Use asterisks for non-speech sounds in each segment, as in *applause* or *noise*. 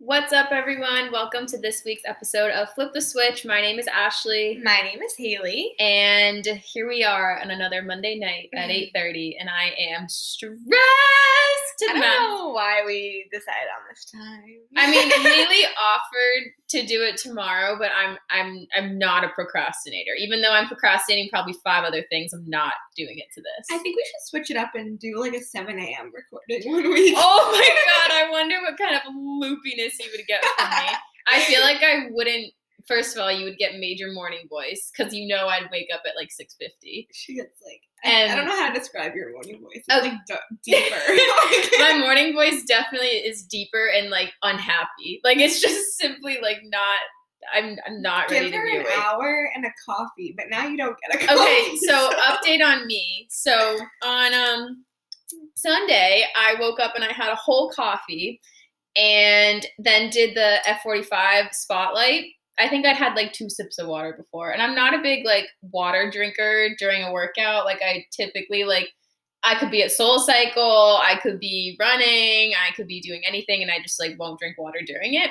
What's up, everyone? Welcome to this week's episode of Flip the Switch. My name is Ashley, My name is Haley. and here we are on another Monday night at mm-hmm. eight thirty, and I am stressed I don't know why we decided on this time. I mean, *laughs* Haley offered to do it tomorrow, but I'm I'm I'm not a procrastinator. Even though I'm procrastinating probably five other things, I'm not doing it to this. I think we should switch it up and do like a 7 a.m. recording *laughs* one week. Oh my *laughs* god, I wonder what kind of loopiness you would get from me. I feel like I wouldn't. First of all, you would get major morning voice because you know I'd wake up at like six fifty. She gets like, And- I, I don't know how to describe your morning voice. It's Oh. like d- deeper. *laughs* My morning voice definitely is deeper and like unhappy. Like it's just simply like not. I'm I'm not ready Give to her be an awake. hour and a coffee, but now you don't get a coffee. Okay, so *laughs* update on me. So on um Sunday, I woke up and I had a whole coffee and then did the F45 spotlight. I think I'd had like two sips of water before. And I'm not a big like water drinker during a workout. Like I typically like I could be at Soul Cycle, I could be running, I could be doing anything and I just like won't drink water during it.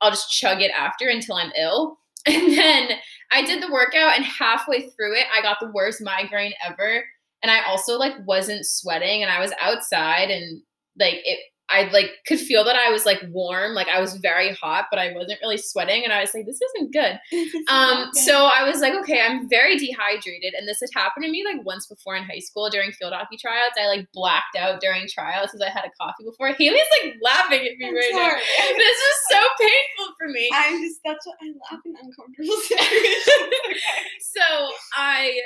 I'll just chug it after until I'm ill. *laughs* And then I did the workout and halfway through it, I got the worst migraine ever. And I also like wasn't sweating and I was outside and like it I like could feel that I was like warm, like I was very hot, but I wasn't really sweating and I was like this isn't good. *laughs* Um so I was like okay, I'm very dehydrated and this had happened to me like once before in high school during field hockey tryouts. I like blacked out during tryouts because I had a coffee before. Haley's like laughing at me I'm right sorry. now. *laughs* This is so painful for me. I'm just, that's what I laugh in uncomfortable *laughs* situations. So I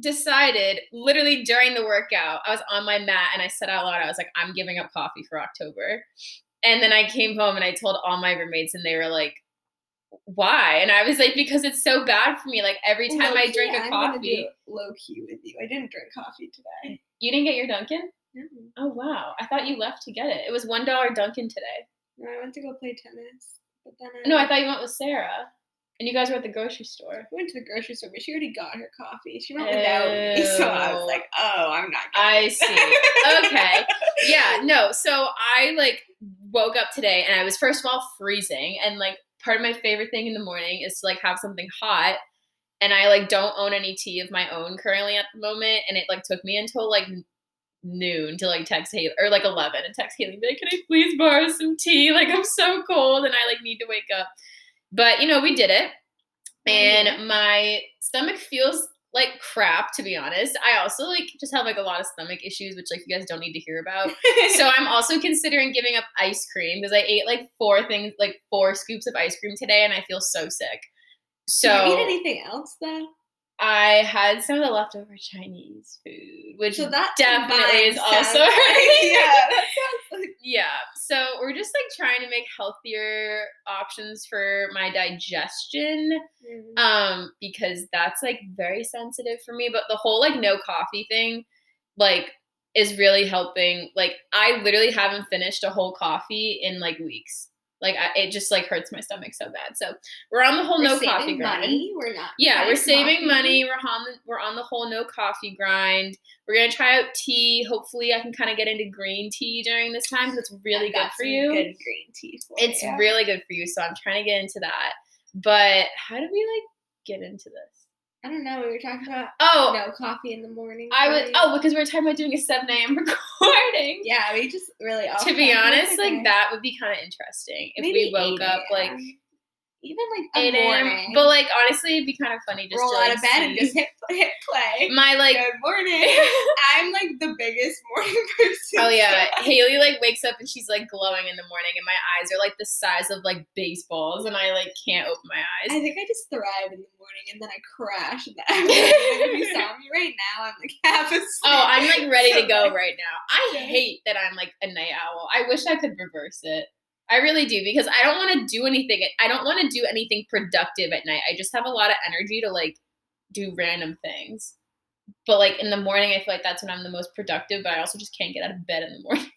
decided literally during the workout, I was on my mat and I said out loud, I was like, I'm giving up coffee for October. And then I came home and I told all my roommates, and they were like, why? And I was like, because it's so bad for me. Like every time I Low-key, drink a I'm coffee, low key with you. I didn't drink coffee today. you didn't get your Dunkin'? No. Oh, wow. I thought you left to get it. It was $1 Dunkin' today. No, I went to go play tennis, but then I No, I thought you went with Sarah. And you guys were at the grocery store. We went to the grocery store, but she already got her coffee. She went without me, *laughs* so I was oh. like, "Oh, I'm not." I see. *laughs* Okay. yeah, no. So I like woke up today and I was first of all freezing and like part of my favorite thing in the morning is to like have something hot and I like don't own any tea of my own currently at the moment and it like took me until like noon to like text Haley or like 11 and text Haley and be like can I please borrow some tea like I'm so cold and I like need to wake up but you know we did it. Oh, and my stomach feels like crap to be honest. I also like just have like a lot of stomach issues which like you guys don't need to hear about. *laughs* So i'm also considering giving up ice cream because i ate like four things like four scoops of ice cream today and i feel so sick. So Did you eat anything else though? i had some of the leftover chinese food which So that definitely is also *laughs* yeah, that sounds like yeah so we're just like trying to make healthier options for my digestion um because that's like very sensitive for me but the whole like no coffee thing like is really helping like i literally haven't finished a whole coffee in like weeks like I, it just like hurts my stomach so bad so we're on the whole We're no coffee grind money. We're not. yeah, we're saving coffee. money. We're on the, we're on the whole no coffee grind. We're gonna try out tea. Hopefully, I can kind of get into green tea during this time because it's really good for you. Good green tea for It's you. really good for you. So I'm trying to get into that. But how do we like get into this? I don't know. We were talking about Oh, no coffee in the morning. I was oh because we were talking about doing a 7 a.m. *laughs* recording. Yeah, we just really. Are to be honest, like that would be kind of interesting if we woke up like even like a 8 a.m. morning. But like honestly, it'd be kind of funny just roll to out like, of bed and just hit hit play. my like Good morning. *laughs* I'm like the biggest morning *laughs* person. Oh yeah, so- Haley like wakes up and she's like glowing in the morning, and my eyes are like the size of like baseballs, and I like can't open my eyes. I think I just thrive in the morning and then I crash in the *laughs* afternoon. if you saw me right now, I'm like half asleep. Oh, I'm like ready to go right now. I hate that I'm like a night owl. I wish I could reverse it. I really do because I don't want to do anything. I don't want to do anything productive at night. I just have a lot of energy to like do random things. But like in the morning, I feel like that's when I'm the most productive. But I also just can't get out of bed in the *laughs* morning.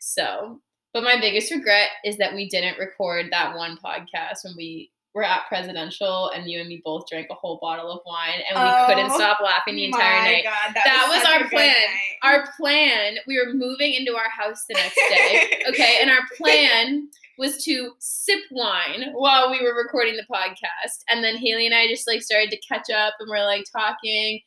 So, but my biggest regret is that we didn't record that one podcast when we were at presidential and you and me both drank a whole bottle of wine and we couldn't Oh, stop laughing the entire night. God, That was such our plan. night. Our plan, we were moving into our house the next day. *laughs* Okay, and our plan was to sip wine while we were recording the podcast. And then Haley and I just like started to catch up and we're like talking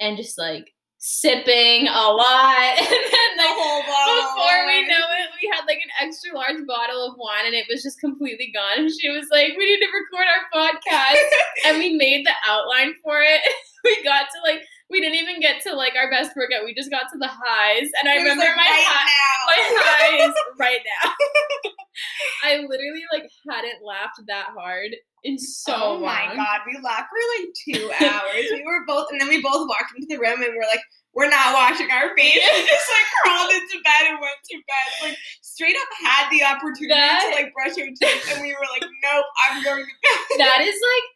and just like sipping a lot. *laughs* And then The like whole bottle. before we know it, we had like an extra large bottle of wine and it was just completely gone. And she was like, We need to record our podcast. *laughs* and we made the outline for it. *laughs* we got to like, we didn't even get to like our best workout. We just got to the highs. And I remember like, my right high, now. my *laughs* highs right now. *laughs* I literally like hadn't laughed that hard in so oh long. my god, we laughed for like two *laughs* hours. we were both, and then we both walked into the room and we're like, we're not washing our face. We just like crawled into bed and went to bed. Like straight up had the opportunity That- to like brush our teeth, and we were like, nope, I'm going to bed. That is like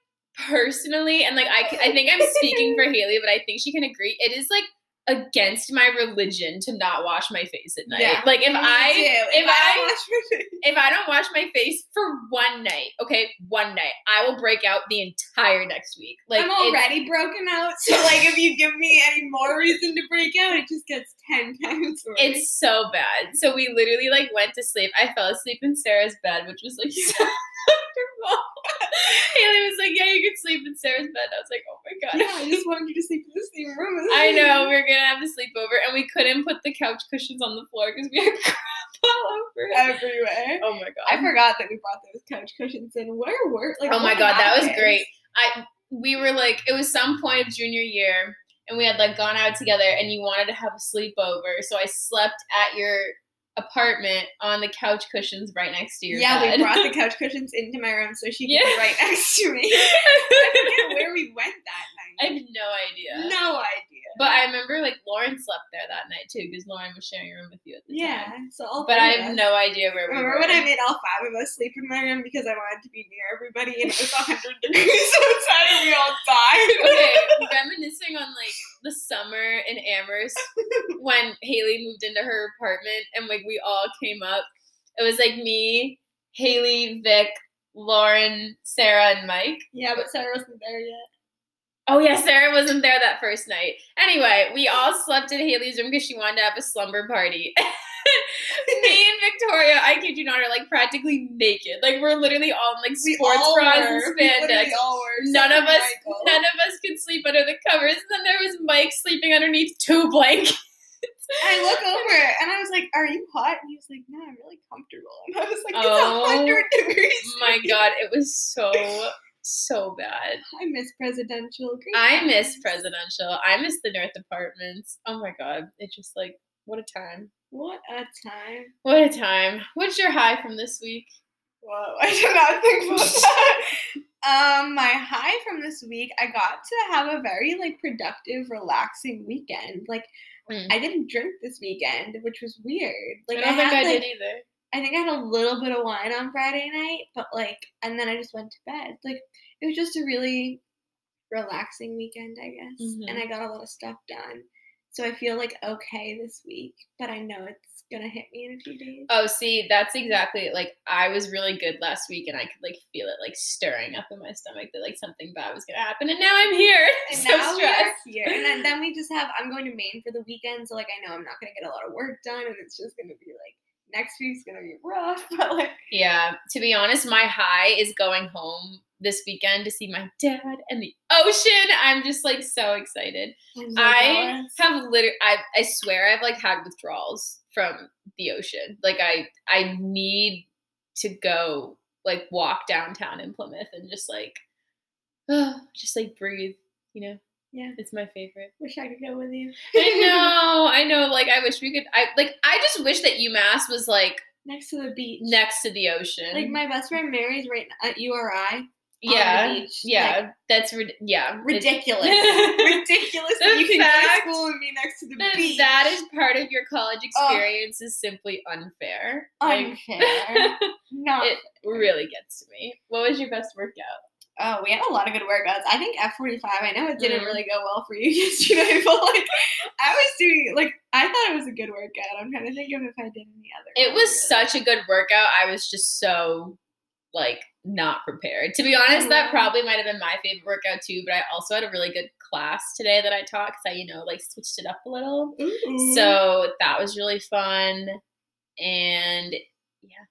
personally, and like I, I think I'm speaking for *laughs* Haley, but I think she can agree. It is like against my religion to not wash my face at night. Yeah, Like if I if don't I- wash if I don't wash my face for one night, okay, one night, I will break out the entire next week. Like I'm already broken out, so like if you give me any more reason to break out, it just gets ten times worse. It's so bad. So we literally like went to sleep. I fell asleep in Sarah's bed, which was like *laughs* so comfortable. *laughs* Haley was like, "Yeah, you can sleep in Sarah's bed." I was like, "Oh my god." yeah, I just wanted you to sleep in the same room. I know we were gonna have a sleepover, and we couldn't put the couch cushions on the floor because we had *laughs* crap all over everywhere. Oh my god! I forgot that we brought those couch cushions in. Where were like? oh my god, that was great. I we were like, it was some point of junior year, and we had like gone out together, and you wanted to have a sleepover, so I slept at your apartment on the couch cushions right next to your Yeah, bed. we brought the *laughs* couch cushions into my room so she could Yeah. be right next to me. *laughs* I forget where we went that night. I have no idea. no idea. But I remember like Lauren slept there that night too because Lauren was sharing a room with you at the yeah, time. Yeah, so all But I have us- no idea where we Remember were. when I made all five of us sleep in my room because I wanted to be near everybody and it was 100 degrees *laughs* outside and we all died? okay, reminiscing on like the summer in Amherst *laughs* when Haley moved into her apartment and like we all came up. It was like me, Haley, Vic, Lauren, Sarah, and Mike. yeah, but Sarah wasn't there yet. Oh yeah, Sarah wasn't there that first night. Anyway, we all slept in Haley's room because she wanted to have a slumber party. *laughs* *laughs* Me and Victoria, I kid you not, are like practically naked. Like we're literally all in like sports all bras were. and spandex. literally all were, None of us, Michael. none of us could sleep under the covers. And then there was Mike sleeping underneath two blankets. I look over and I was like, "Are you hot?" And he was like, "No, I'm really comfortable." And I was like, "It's Oh, hundred degrees." My God, it was so *laughs* so bad. I miss presidential. Great I miss presidential. I miss the North Apartments. Oh my God, it just like what a time. What a time! What a time. What's your high from this week? Whoa, *laughs* I did not think about that. um, my high from this week, I got to have a very like productive, relaxing weekend. Like, Mm. I didn't drink this weekend, which was weird. Like, I don't think had, I like, did either. I think I had a little bit of wine on Friday night, but like, and then I just went to bed. Like, it was just a really relaxing weekend, I guess. Mhm. And I got a lot of stuff done. So I feel like okay this week, but I know it's gonna hit me in a few days. Oh, see, that's exactly like I was really good last week, and I could like feel it like stirring up in my stomach that like something bad was gonna happen, and now I'm here. *laughs* and so now we're stressed. here. And then, then we just have I'm going to Maine for the weekend, so like I know I'm not gonna get a lot of work done, and it's just gonna be like next week's gonna be rough. *laughs* But like Yeah, to be honest, my high is going home this weekend to see my dad and the ocean. I'm just like so excited. oh I have literally, I, I swear, I've like had withdrawals from the ocean. Like I, I need to go like walk downtown in Plymouth and just like, oh, *sighs* just like breathe. You know, yeah. it's my favorite. Wish I could go with you. I know, *laughs* I know. Like I wish we could. I like. I just wish that UMass was like Next to the beach. next to the ocean. Like my best friend Mary's right at URI. Yeah, yeah. that's rid- yeah. Ridiculous. *laughs* Ridiculous that you can fact go to school and be next to the that beach. that is part of your college experience is simply unfair. Like, unfair. *laughs* Not it really gets to me. What was your best workout? Oh, we had a lot of good workouts. I think F45, I know it didn't Mhm. really go well for you *laughs* yesterday, but like I was doing like I thought it was a good workout. I'm trying to think of if I did any other. It was such a good workout. I was just so like not prepared. To be honest, that Mhm. probably might have been my favorite workout too. But I also had a really good class today that I taught because I, you know, like switched it up a little. Ooh. So that was really fun. And yeah,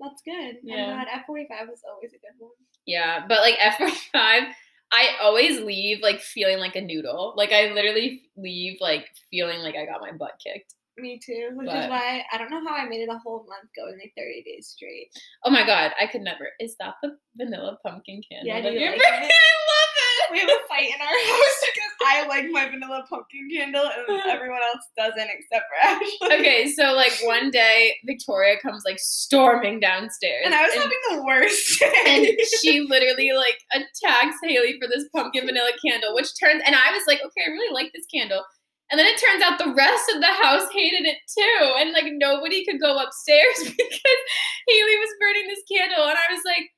That's good. Yeah. I'm glad F45 was always a good one. Yeah, but like F45, I always leave like feeling like a noodle. Like I literally leave like feeling like I got my butt kicked. Me too. Which But- is why I don't know how I made it a whole month going like 30 days straight. Oh my god, I could never. Is that the vanilla pumpkin candle? Yeah, that do you you're like *laughs* it? I We have a fight in our *laughs* house because I like my vanilla pumpkin candle and *laughs* everyone else doesn't except for Ashley. Okay, so like one day Victoria comes like storming downstairs, And I was having the worst day. and she literally like attacks Haley for this pumpkin vanilla candle, which turns and I was like, okay, I really like this candle. And then it turns out the rest of the house hated it too. And like nobody could go upstairs *laughs* because Haley was burning this candle. And I was like,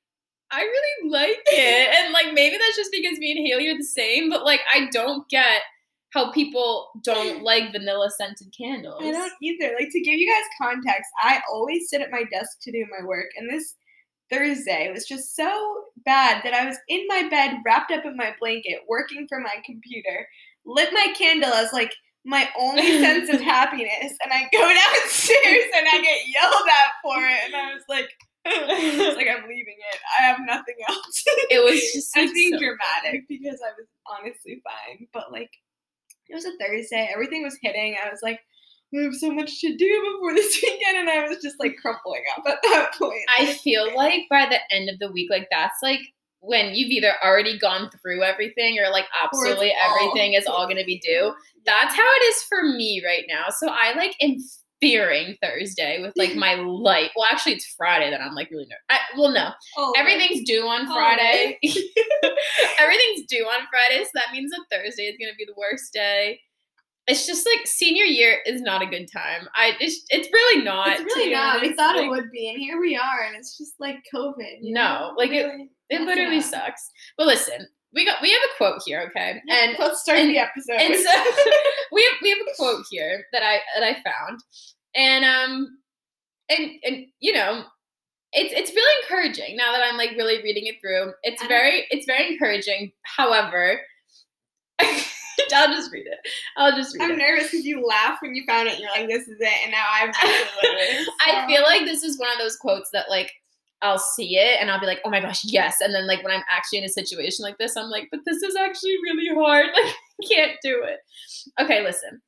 I really like it. *laughs* And like maybe that's just because me and Haley are the same, but like I don't get how people don't *laughs* like vanilla scented candles. I don't either. Like to give you guys context, I always sit at my desk to do my work, and this Thursday was just so bad that I was in my bed, wrapped up in my blanket, working for my computer, lit my candle as like my only *laughs* sense of happiness, and I go downstairs and I get yelled at for it, and I was like. it's like I'm leaving it. I have nothing else. *laughs* It was just I being so- dramatic because I was honestly fine. But like, it was a Thursday. Everything was hitting. I was like, we have so much to do before this *laughs* weekend, and I was just like crumpling up at that point. I feel like by the end of the week, like that's like when you've either already gone through everything or like absolutely all- everything is all gonna be due. That's how it is for me right now. So I like am fearing Thursday with like *laughs* my light. Well, actually, it's Friday that I'm like really nervous. I, well, no, Oh, everything's due on Oh, Friday. *laughs* everything's due on Friday, so that means that Thursday is gonna be the worst day. It's just like senior year is not a good time. I it's, it's really not. It's really not. We honest. thought it would be, and here we are, and it's just like COVID. you No, know? like, it- Really It literally up. sucks. But listen, we got we have a quote here, okay? And let's start and- the episode. and so *laughs* *laughs* we have we have a quote here that I that I found. And um and and you know, it's it's really encouraging now that I'm like really reading it through. It's very it's very encouraging. However, *laughs* *laughs* I'll just read it. I'll just read I'm it. nervous because you laughed when you found it. And you're like, "This is it," and now I've *laughs* it. I feel like this is one of those quotes that like I'll see it and I'll be like, oh my gosh, yes. And then like when I'm actually in a situation like this, I'm like, but this is actually really hard. *laughs* Like I can't do it. Okay, listen.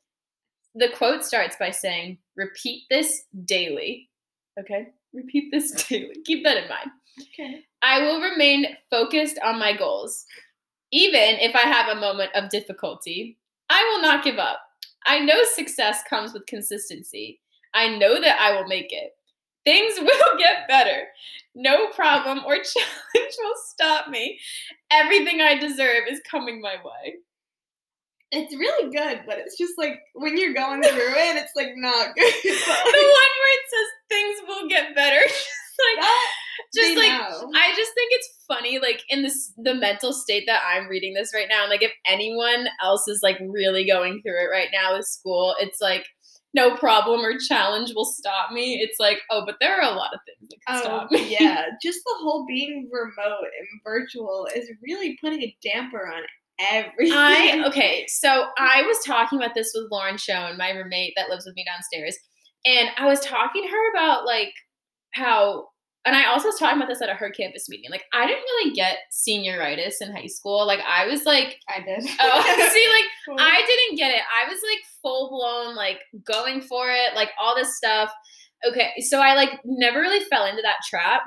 The quote starts by saying, repeat this daily. Okay? Repeat this daily. Keep that in mind. okay. I will remain focused on my goals. Even if I have a moment of difficulty, I will not give up. I know success comes with consistency. I know that I will make it. Things *laughs* will get better. No problem or *laughs* challenge will stop me. Everything I deserve is coming my way. It's really good, but it's just like when you're going *laughs* through it, it's like not good. The one where it says things will get better. like That *laughs* just they like know. I just think it's funny, like in this the mental state that I'm reading this right now. And like if anyone else is like really going through it right now with school, it's like no problem or challenge will stop me. It's like, oh, but there are a lot of things that can Oh stop me. yeah, *laughs* just the whole being remote and virtual is really putting a damper on everything. I *laughs* okay, so I was talking about this with Lauren Schoen, my roommate that lives with me downstairs, and I was talking to her about like how, and I also was talking about this at a her campus meeting. Like I didn't really get senioritis in high school. Like I was like, I did. *laughs* oh, *laughs* see, like *laughs* I didn't get it. I was like full blown, like going for it, like all this stuff. Okay, so I like never really fell into that trap.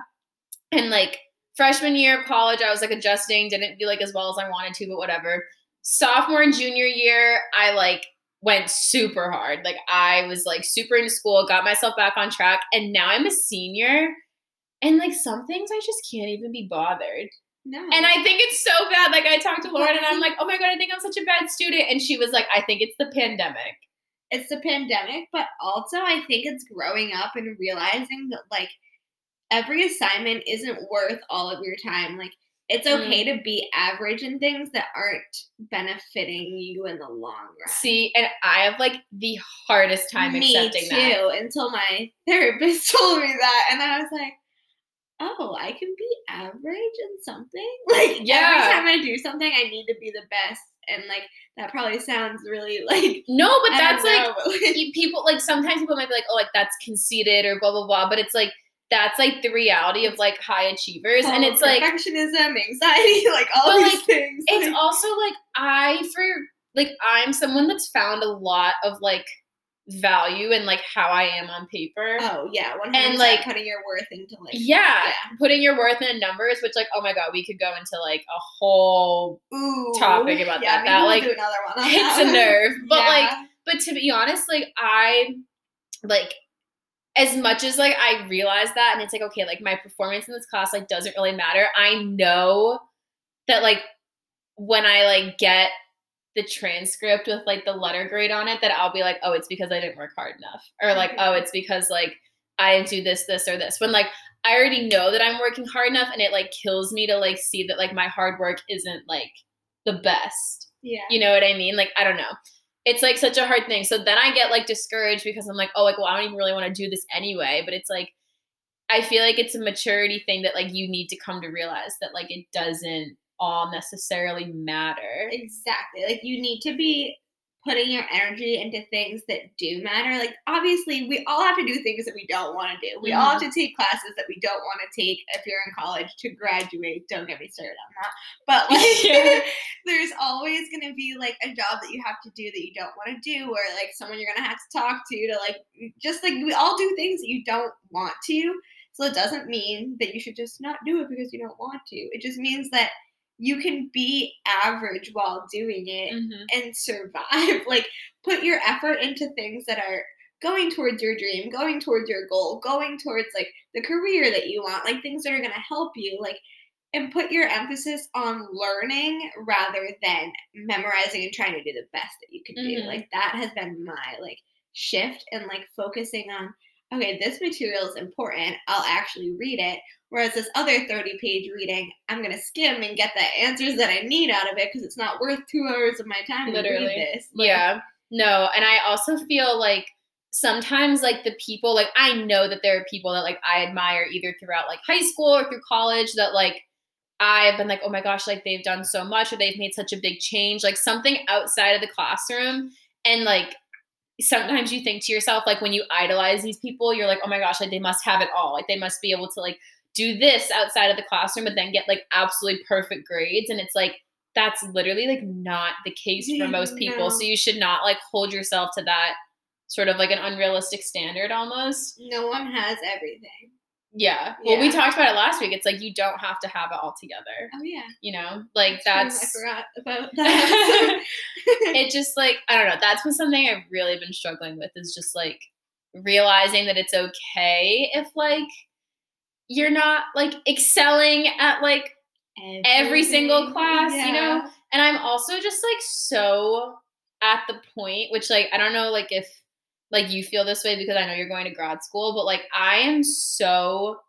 And like freshman year of college, I was like adjusting, didn't do like as well as I wanted to, but whatever. Sophomore and junior year, I like went super hard. Like I was like super into school, got myself back on track, and now I'm a senior. And like some things I just can't even be bothered. no. And I think it's so bad. Like I talked to Lauren and I'm like, oh my god, I think I'm such a bad student. And she was like, I think it's the pandemic. it's the pandemic, but also I think it's growing up and realizing that like every assignment isn't worth all of your time. Like it's Mm. okay to be average in things that aren't benefiting you in the long run. See, and I have like the hardest time Me accepting too, that. until my therapist *laughs* told me that, and I was like, "Oh, I can be average in something." *laughs* Like Yeah. every time I do something, I need to be the best, and like that probably sounds really *laughs* like. No, but I that's like know, *laughs* but, like you- people like sometimes people might be like, oh, like that's conceited or blah blah blah. But it's like that's like the reality of like high achievers, and it's like perfectionism, anxiety, like all these like, things. it's like, also like I for like I'm someone that's found a lot of like value and like how I am on paper. oh yeah, one and, hundred like- putting your worth into like yeah, yeah. putting your worth in numbers, which like oh my god, we could go into like a whole Ooh, topic about yeah, that. That, we'll like, another one. On hits a nerve. *laughs* But like but to be honest, like I like as much as like I realize that and it's like okay, like my performance in this class like doesn't really matter. I know that like when I like get the transcript with like the letter grade on it that I'll be like, "Oh, it's because I didn't work hard enough." Or like, "Oh, it's because like I didn't do this this or this." When like I already know that I'm working hard enough and it like kills me to like see that like my hard work isn't like the best. yeah, You know what I mean? Like, I don't know. It's like such a hard thing. So then I get like discouraged because I'm like, oh, like, well, I don't even really want to do this anyway. But it's like, I feel like it's a maturity thing that like you need to come to realize that like it doesn't all necessarily matter. Exactly. Like you need to be putting your energy into things that do matter. Like obviously we all have to do things that we don't want to do. We all have mm-hmm. to take classes that we don't want to take if you're in college to graduate. Don't get me started on that. But like *laughs* Yeah. *laughs* there's always gonna be like a job that you have to do that you don't want to do or like someone you're gonna have to talk to to like just like we all do things that you don't want to. So it doesn't mean that you should just not do it because you don't want to. It just means that you can be average while doing it Mhm. and survive. *laughs* Like put your effort into things that are going towards your dream, going towards your goal, going towards like the career that you want, like things that are going to help you, like and put your emphasis on learning rather than memorizing and trying to do the best that you can do. Mhm. Like that has been my like shift and like focusing on okay, this material is important. I'll actually read it. Whereas this other 30 page reading, I'm going to skim and get the answers that I need out of it because it's not worth two hours of my time to Literally. read this. Like, yeah. No, and I also feel like sometimes like the people like I know that there are people that like I admire either throughout like high school or through college that like I've been like, oh my gosh, like they've done so much or they've made such a big change, like something outside of the classroom. And like sometimes you think to yourself, like when you idolize these people, you're like, oh my gosh, like they must have it all. Like they must be able to like do this outside of the classroom, but then get like absolutely perfect grades. And it's like, that's literally like not the case for most people. No. So you should not like hold yourself to that sort of like an unrealistic standard almost. No one has everything. Yeah. Well, we talked about it last week. It's like you don't have to have it all together. Oh, yeah. You know, like That's that's true. I forgot about *laughs* that. *laughs* it just like I don't know. That's been something I've really been struggling with is just like realizing that it's okay if like you're not like excelling at like every single Everything. class, you know? And I'm also just like so at the point which like I don't know like if like you feel this way because I know you're going to grad school, but like I am so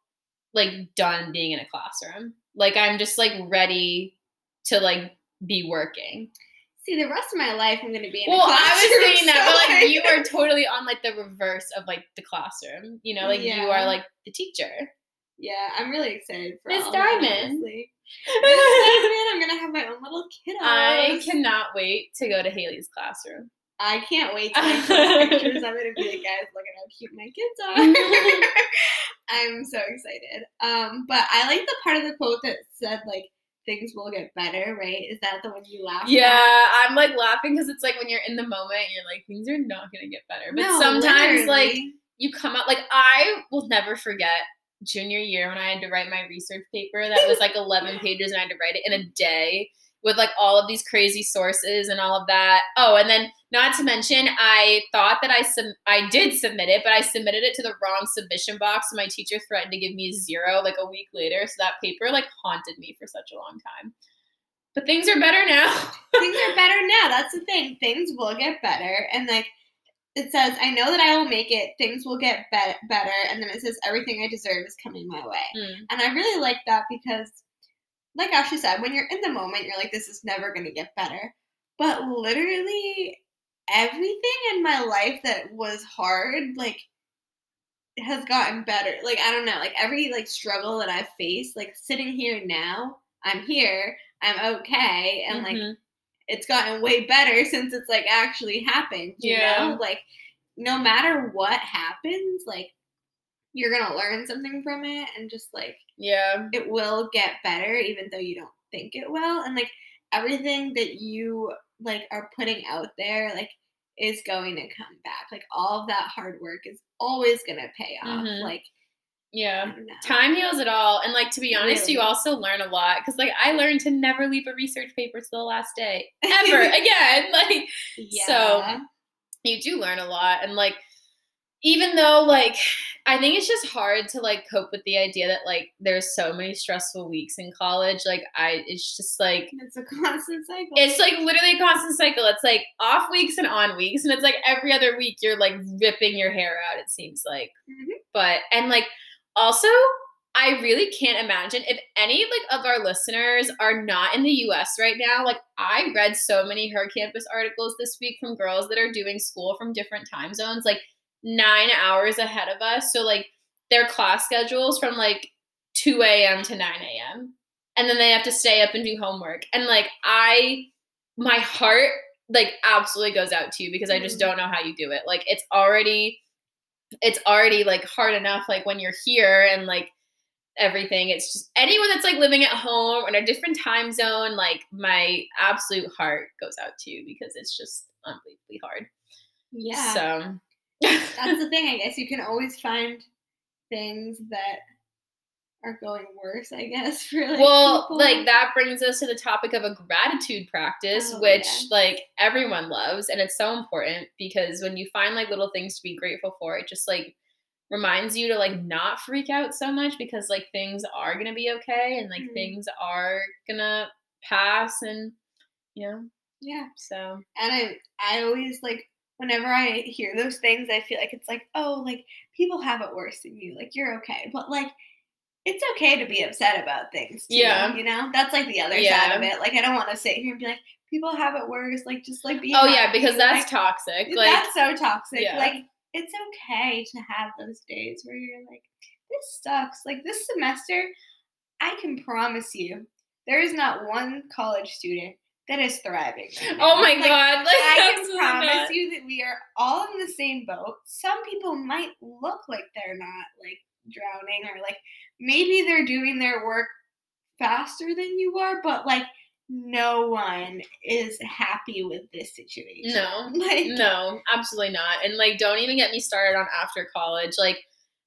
like done being in a classroom. Like I'm just like ready to like be working. See, the rest of my life, I'm going to be in Well, a classroom. Well, I was saying that, but like you are totally on like the reverse of like the classroom. You know, like you are like the teacher. Yeah, I'm really excited for Miss Diamond. *laughs* Miss Diamond, I'm going to have my own little kiddos. I cannot wait to go to Haley's classroom. I can't wait *laughs* to make some pictures of it and be like, guys, look at how cute my kids are. *laughs* I'm so excited. Um, but I like the part of the quote that said like things will get better, right? Is that the one you laughed at? Yeah, I'm like laughing because it's like when you're in the moment, you're like things are not gonna get better. But No, sometimes like you come out like I will never forget junior year when I had to write my research paper that was like 11 pages and I had to write it in a day with like all of these crazy sources and all of that. Oh, and then not to mention I thought that I sub- I did submit it, but I submitted it to the wrong submission box. So my teacher threatened to give me a zero like a week later. So that paper like haunted me for such a long time. But things are better now. *laughs* things are better now. That's the thing. Things will get better. And like it says, I know that I will make it. Things will get be- better. And then it says, everything I deserve is coming my way. Mm. And I really like that because, like Ashley said, when you're in the moment, you're like, this is never going to get better. But literally, everything in my life that was hard, like, has gotten better. Like, I don't know, like every like struggle that I've faced, like sitting here now, I'm here, I'm okay, and like Mhm. it's gotten way better since it's like actually happened. You Yeah. know, like no matter what happens, like you're gonna learn something from it and just like Yeah. it will get better even though you don't think it will and like everything that you like are putting out there like is going to come back like all of that hard work is always gonna pay off Mhm. like Yeah. Time heals it all. And like to be honest, you also learn a lot. Cause like I learned to never leave a research paper to the last day. Ever *laughs* again. *laughs* Like yeah. you do learn a lot. And like even though like I think it's just hard to like cope with the idea that like there's so many stressful weeks in college. Like I it's just like it's a constant cycle it's like literally a constant cycle. It's like off weeks and on weeks, and it's like every other week you're like ripping your hair out. It seems like, Mhm. but and like also, I really can't imagine if any like of our listeners are not in the U.S. right now. Like I read so many her campus articles this week from girls that are doing school from different time zones, like nine hours ahead of us. So like their class schedules from like 2 a.m. to 9 a.m. And then they have to stay up and do homework. And like I my heart like absolutely goes out to you because I just Mhm. don't know how you do it. Like it's already it's already like hard enough like when you're here and like everything. It's just anyone that's like living at home or in a different time zone, like my absolute heart goes out to you because it's just unbelievably hard. yeah So that's the thing i guess you can always find things that are going worse i guess *laughs* for like well people. like that brings us to the topic of a gratitude practice Oh, which yeah. like everyone loves and it's so important because when you find like little things to be grateful for it just like reminds you to like not freak out so much because like things are gonna be okay and like Mhm. things are gonna pass and you know yeah so and I I always like whenever I hear those things, I feel like it's like, oh, like people have it worse than you. Like you're okay. But like it's okay to be upset about things. Too, Yeah. You know? That's like the other side of it. Like I don't want to sit here and be like, people have it worse. Like just like be oh yeah because that's Like, toxic like that's so toxic. Yeah. Like it's okay to have those days where you're like, this sucks. Like this semester, I can promise you, there is not one college student that is thriving. right oh my Like, god like I can promise you that we are all in the same boat. Some people might look like they're not like drowning or like maybe they're doing their work faster than you are, but like no one is happy with this situation. no *laughs* Like No, absolutely not. And like don't even get me started on after college. Like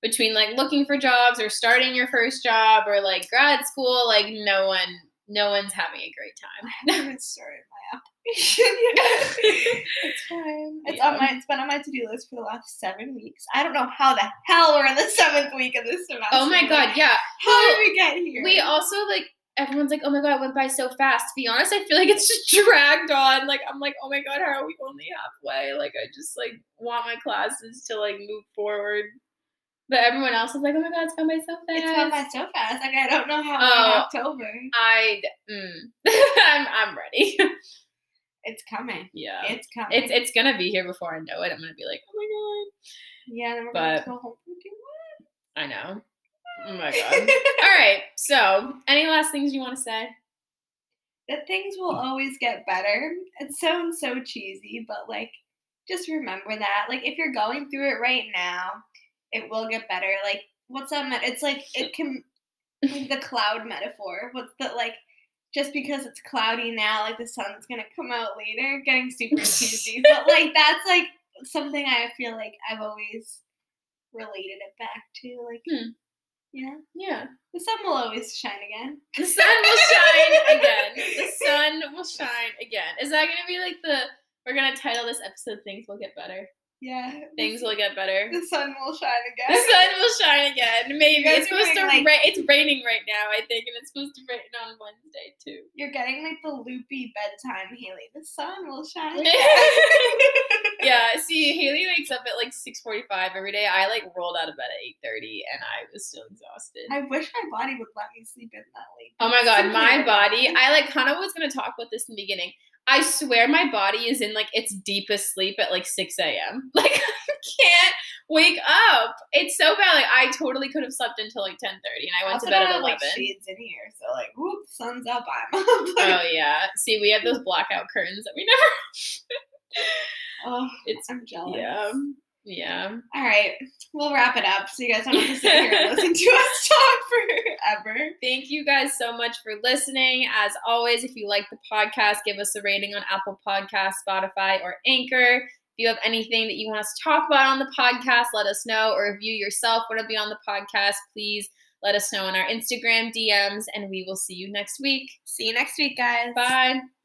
between like looking for jobs or starting your first job or like grad school, like no one no one's having a great I time. *laughs* haven't started my application *laughs* yet. it's fine. It's on my it's been on my to-do list for the last seven weeks. I don't know how the hell we're in the seventh week of this semester. oh my god, yeah. How did we get here? We also like everyone's like, oh my god, it went by so fast. To be honest, I feel like it's just dragged on. Like I'm like, oh my god, how are we only halfway? Like I just like want my classes to like move forward. But everyone else is like, oh my god, it's gone by so fast. It's gone by so fast. Like I don't know how Oh. in October. I mm, *laughs* I'm I'm ready. *laughs* It's coming. yeah. It's coming. It's it's gonna be here before I know it. I'm gonna be like, oh my god!" yeah. Then we're but- going to go home god, I know. Oh my god. All right. So, any last things you want to say? *laughs* that things will always get better. It sounds so cheesy, but like just remember that. Like if you're going through it right now, it will get better. Like what's that met- it's like it can like the cloud metaphor. What's the like just because it's cloudy now, like the sun's gonna come out later, getting super *laughs* cheesy. but like that's like something I feel like I've always related it back to. Like Hmm. know, Yeah. the sun will always shine again. The sun will shine *laughs* again. The sun will shine again. Is that gonna be like the? We're gonna title this episode "Things Will Get Better." Yeah. Things will get better. the sun will shine again. The sun will shine again. Maybe it's supposed to like- rain. It's raining right now, I think, and it's supposed to rain on Wednesday too. You're getting like the loopy bedtime, Haley. The sun will shine. *laughs* again. yeah. See, Haley wakes up at like six forty-five every day. I like rolled out of bed at eight thirty, and I was still exhausted. I wish my body would let me sleep in that late. Oh my god, my body. I like kind of was gonna talk about this in the beginning. I swear my body is in like its deepest sleep at like 6 a.m. *laughs* Like I can't wake up. It's so bad. Like I totally could have slept until like 10 30 and I went also to bed at have, 11. like shades in here, so like, whoop, sun's up, I'm *laughs* up. oh yeah. See, we have those blackout curtains that we never *laughs* oh, it's I'm jealous. yeah. Yeah. All right, we'll wrap it up so you guys don't have to sit here and listen to us *laughs* talk forever. Thank you guys so much for listening. As always, if you like the podcast, give us a rating on Apple Podcasts, Spotify, or Anchor. If you have anything that you want us to talk about on the podcast, let us know. Or if you yourself want to be on the podcast, please let us know on our Instagram DMs, and we will see you next week. See you next week, guys. Bye.